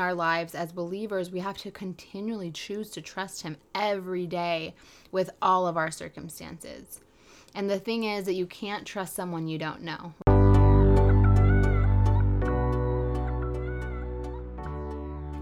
our lives as believers, we have to continually choose to trust Him every day with all of our circumstances. And the thing is that you can't trust someone you don't know.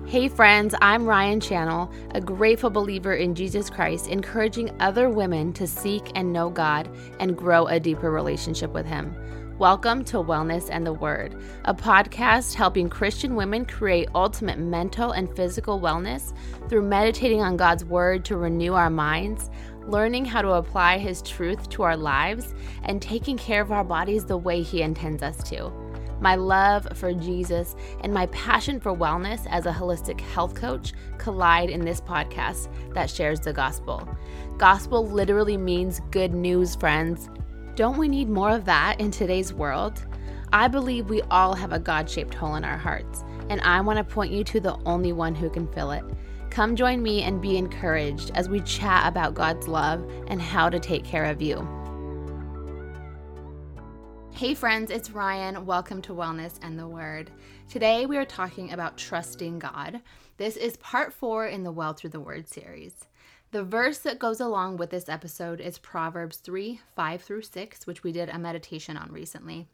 Hey, friends, I'm Ryan Channel, a grateful believer in Jesus Christ, encouraging other women to seek and know God and grow a deeper relationship with Him. Welcome to Wellness and the Word, a podcast helping Christian women create ultimate mental and physical wellness through meditating on God's Word to renew our minds, learning how to apply His truth to our lives, and taking care of our bodies the way He intends us to. My love for Jesus and my passion for wellness as a holistic health coach collide in this podcast that shares the gospel. Gospel literally means good news, friends. Don't we need more of that in today's world? I believe we all have a God shaped hole in our hearts, and I want to point you to the only one who can fill it. Come join me and be encouraged as we chat about God's love and how to take care of you. Hey, friends, it's Ryan. Welcome to Wellness and the Word. Today we are talking about trusting God. This is part four in the Well Through the Word series. The verse that goes along with this episode is Proverbs 3 5 through 6, which we did a meditation on recently.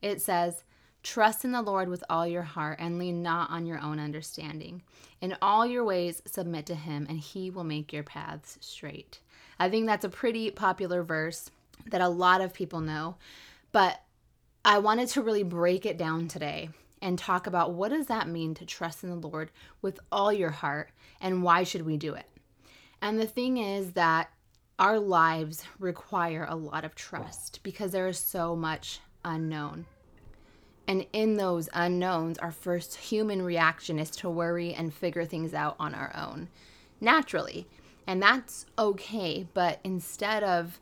It says, Trust in the Lord with all your heart and lean not on your own understanding. In all your ways, submit to Him, and He will make your paths straight. I think that's a pretty popular verse that a lot of people know, but I wanted to really break it down today and talk about what does that mean to trust in the Lord with all your heart and why should we do it? And the thing is that our lives require a lot of trust because there is so much unknown. And in those unknowns, our first human reaction is to worry and figure things out on our own naturally. And that's okay. But instead of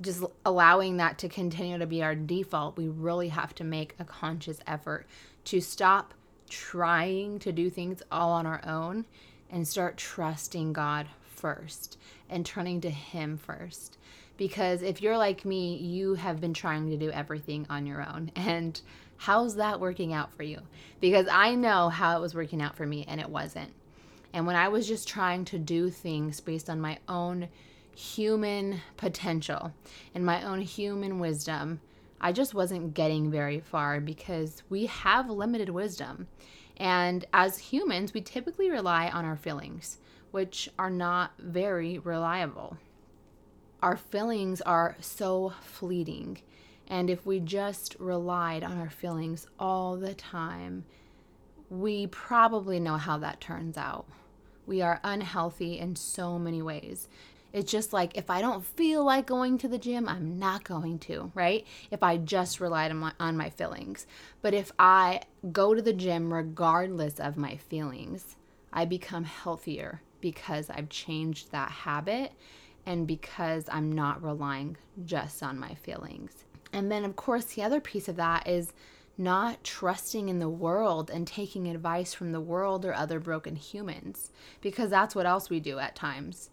just allowing that to continue to be our default, we really have to make a conscious effort to stop trying to do things all on our own and start trusting God first and turning to Him first. Because if you're like me, you have been trying to do everything on your own. And how's that working out for you? Because I know how it was working out for me and it wasn't. And when I was just trying to do things based on my own human potential and my own human wisdom, I just wasn't getting very far because we have limited wisdom. And as humans, we typically rely on our feelings, which are not very reliable. Our feelings are so fleeting. And if we just relied on our feelings all the time, we probably know how that turns out. We are unhealthy in so many ways it's just like if I don't feel like going to the gym, I'm not going to, right? If I just relied on my, on my feelings. But if I go to the gym regardless of my feelings, I become healthier because I've changed that habit and because I'm not relying just on my feelings. And then, of course, the other piece of that is not trusting in the world and taking advice from the world or other broken humans because that's what else we do at times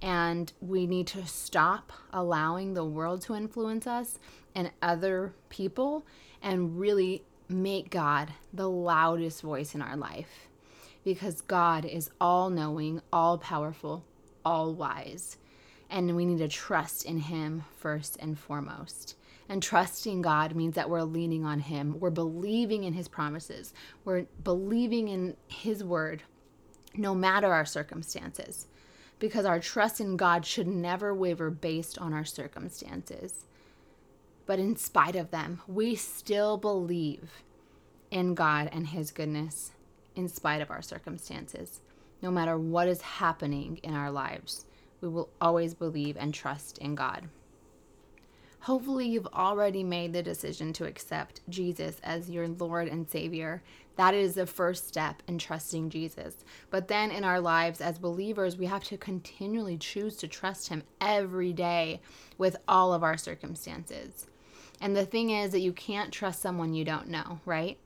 and we need to stop allowing the world to influence us and other people and really make God the loudest voice in our life because God is all knowing, all powerful, all wise. And we need to trust in Him first and foremost. And trusting God means that we're leaning on Him. We're believing in His promises. We're believing in His word, no matter our circumstances because our trust in God should never waver based on our circumstances. But in spite of them, we still believe in God and His goodness in spite of our circumstances. No matter what is happening in our lives, we will always believe and trust in God. Hopefully, you've already made the decision to accept Jesus as your Lord and Savior. That is the first step in trusting Jesus. But then in our lives as believers, we have to continually choose to trust Him every day with all of our circumstances. And the thing is that you can't trust someone you don't know, right?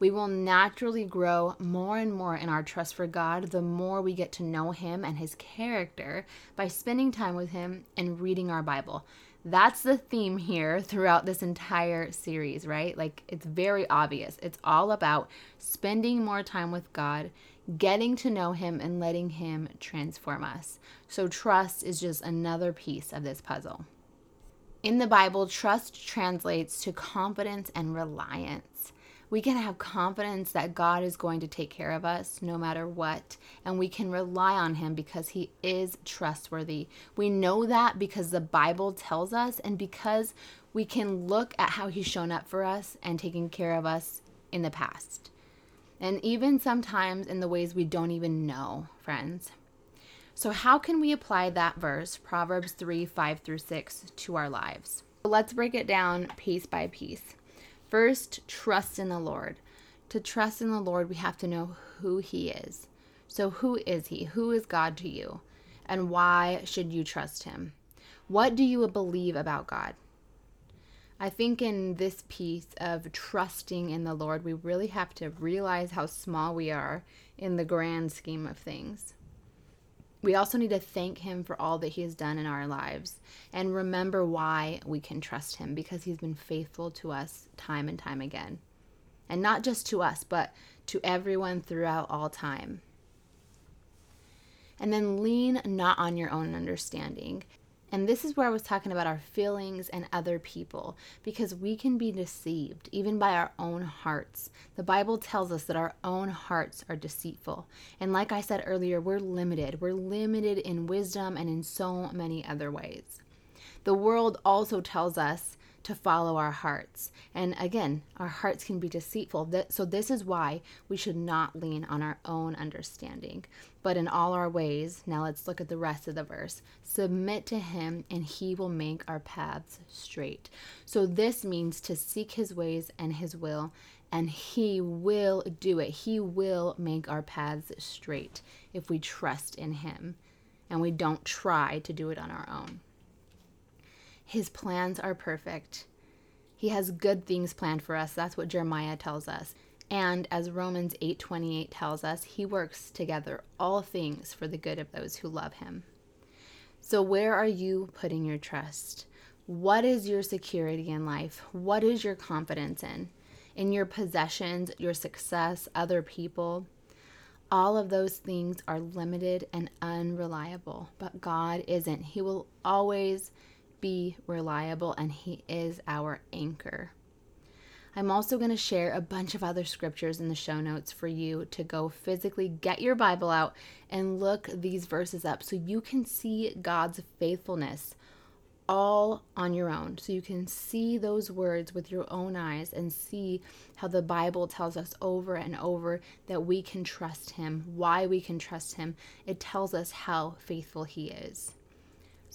We will naturally grow more and more in our trust for God the more we get to know Him and His character by spending time with Him and reading our Bible. That's the theme here throughout this entire series, right? Like it's very obvious. It's all about spending more time with God, getting to know Him and letting Him transform us. So, trust is just another piece of this puzzle. In the Bible, trust translates to confidence and reliance. We can have confidence that God is going to take care of us no matter what, and we can rely on Him because He is trustworthy. We know that because the Bible tells us, and because we can look at how He's shown up for us and taken care of us in the past and even sometimes in the ways we don't even know, friends. So, how can we apply that verse, Proverbs 3 5 through 6, to our lives? Let's break it down piece by piece. First, trust in the Lord. To trust in the Lord, we have to know who He is. So, who is He? Who is God to you? And why should you trust Him? What do you believe about God? I think in this piece of trusting in the Lord, we really have to realize how small we are in the grand scheme of things. We also need to thank Him for all that He has done in our lives and remember why we can trust Him because He's been faithful to us time and time again. And not just to us, but to everyone throughout all time. And then lean not on your own understanding. And this is where I was talking about our feelings and other people because we can be deceived even by our own hearts. The Bible tells us that our own hearts are deceitful. And like I said earlier, we're limited. We're limited in wisdom and in so many other ways. The world also tells us to follow our hearts. And again, our hearts can be deceitful. So, this is why we should not lean on our own understanding, but in all our ways. Now, let's look at the rest of the verse. Submit to Him, and He will make our paths straight. So, this means to seek His ways and His will, and He will do it. He will make our paths straight if we trust in Him and we don't try to do it on our own. His plans are perfect. He has good things planned for us. That's what Jeremiah tells us. And as Romans 8:28 tells us, he works together all things for the good of those who love him. So where are you putting your trust? What is your security in life? What is your confidence in? In your possessions, your success, other people? All of those things are limited and unreliable, but God isn't. He will always be reliable, and He is our anchor. I'm also going to share a bunch of other scriptures in the show notes for you to go physically get your Bible out and look these verses up so you can see God's faithfulness all on your own. So you can see those words with your own eyes and see how the Bible tells us over and over that we can trust Him, why we can trust Him. It tells us how faithful He is.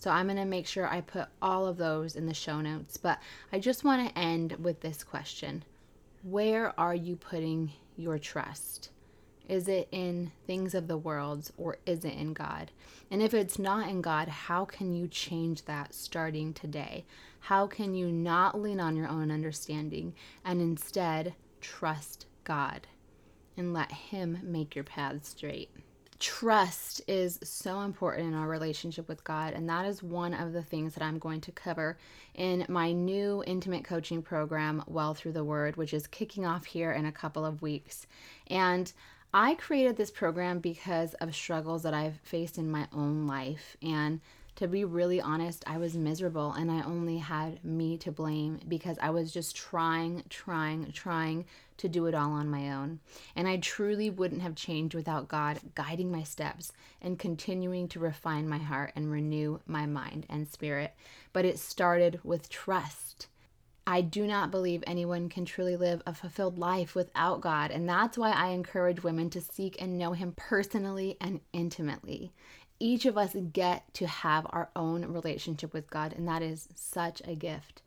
So I'm going to make sure I put all of those in the show notes. But I just want to end with this question Where are you putting your trust? Is it in things of the world or is it in God? And if it's not in God, how can you change that starting today? How can you not lean on your own understanding and instead trust God and let Him make your path straight? Trust is so important in our relationship with God, and that is one of the things that I'm going to cover in my new intimate coaching program, Well Through the Word, which is kicking off here in a couple of weeks. And I created this program because of struggles that I've faced in my own life. And to be really honest, I was miserable and I only had me to blame because I was just trying, trying, trying to do it all on my own. And I truly wouldn't have changed without God guiding my steps and continuing to refine my heart and renew my mind and spirit. But it started with trust. I do not believe anyone can truly live a fulfilled life without God, and that's why I encourage women to seek and know Him personally and intimately. Each of us get to have our own relationship with God, and that is such a gift.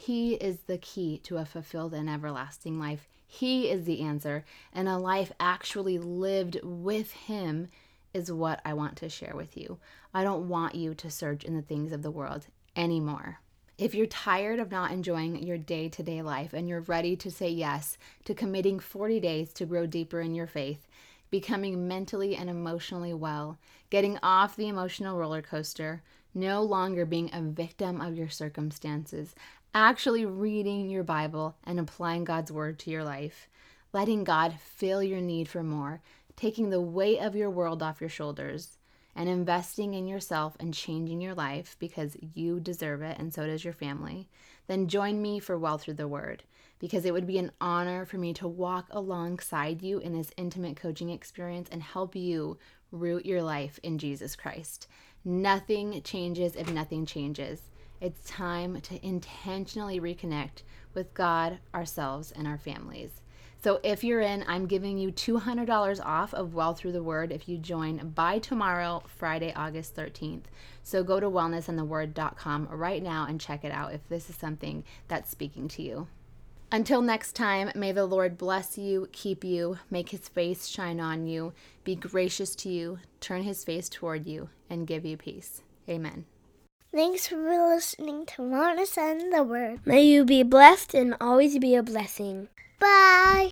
He is the key to a fulfilled and everlasting life. He is the answer, and a life actually lived with Him is what I want to share with you. I don't want you to search in the things of the world anymore. If you're tired of not enjoying your day to day life and you're ready to say yes to committing 40 days to grow deeper in your faith, becoming mentally and emotionally well, getting off the emotional roller coaster, no longer being a victim of your circumstances, actually reading your Bible and applying God's word to your life, letting God fill your need for more, taking the weight of your world off your shoulders and investing in yourself and changing your life because you deserve it and so does your family, then join me for Well Through the Word because it would be an honor for me to walk alongside you in this intimate coaching experience and help you root your life in Jesus Christ. Nothing changes if nothing changes. It's time to intentionally reconnect with God, ourselves, and our families. So if you're in, I'm giving you $200 off of Well Through the Word if you join by tomorrow, Friday, August 13th. So go to wellnessandtheword.com right now and check it out if this is something that's speaking to you. Until next time, may the Lord bless you, keep you, make his face shine on you, be gracious to you, turn his face toward you, and give you peace. Amen. Thanks for listening to Wellness and the Word. May you be blessed and always be a blessing. Bye.